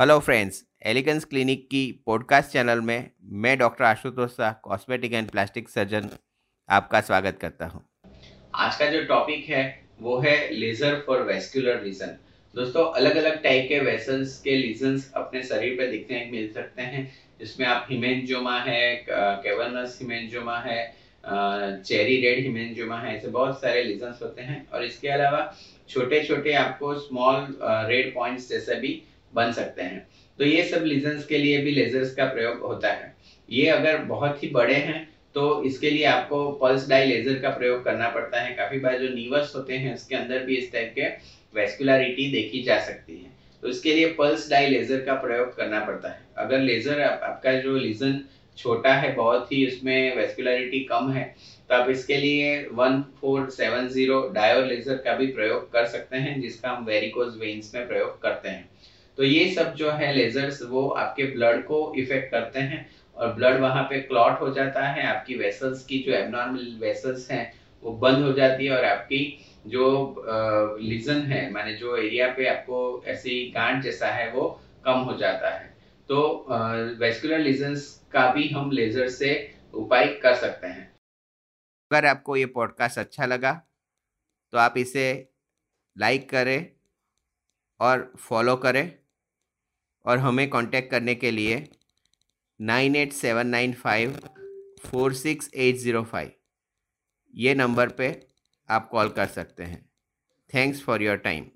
Hello friends elegance clinic की podcast channel में मैं doctor Ashutosh Shah cosmetic and plastic surgeon आपका स्वागत करता हूँ। आज का जो टॉपिक है, वो है लेजर फॉर वेस्कुलर रीजन दोस्तों अलग अलग टाइप के वेसल्स के लीजन्स अपने शरीर पे दिखने मिल सकते हैं। जिसमें आप हिमेंजोमा है केवर्नस हिमेंजोमा है चेरी रेड हिमेंजोमा है, ऐसे बहुत सारे लीजन्स होते हैं। और इसके अलावा छोटे छोटे आपको स्मॉल रेड पॉइंट्स जैसे भी बन सकते हैं। तो ये सब लीजन्स के लिए भी लेजर्स का प्रयोग होता है। ये अगर बहुत ही बड़े हैं तो इसके लिए आपको पल्स डाई लेजर का प्रयोग करना पड़ता है। काफ़ी बार जो नीवस होते हैं उसके अंदर भी इस टाइप के वेस्कुलरिटी देखी जा सकती है। तो इसके लिए पल्स डाई लेजर का प्रयोग करना पड़ता है। अगर लेजर आप, आपका जो लीजन छोटा है बहुत ही उसमें वेस्कुलरिटी कम है तो आप इसके लिए one four seven zero diode laser का भी प्रयोग कर सकते हैं जिसका हम वेरिकोज वेन्स में प्रयोग करते हैं। तो ये सब जो है लेजर्स वो आपके ब्लड को इफ़ेक्ट करते हैं और ब्लड वहाँ पे क्लॉट हो जाता है, आपकी वेसल्स की जो एबनॉर्मल वेसल्स हैं, वो बंद हो जाती है और आपकी जो लीजन है, माने जो एरिया पे आपको ऐसी गांठ जैसा है, वो कम हो जाता है। तो वेस्कुलर लीजन्स का भी हम लेजर से उपाय कर सकते हैं। अगर आपको ये पॉडकास्ट अच्छा लगा तो आप इसे लाइक करें और फॉलो करें। और हमें कांटेक्ट करने के लिए nine eight seven nine five four six eight zero five ये नंबर पे आप कॉल कर सकते हैं। Thanks for your time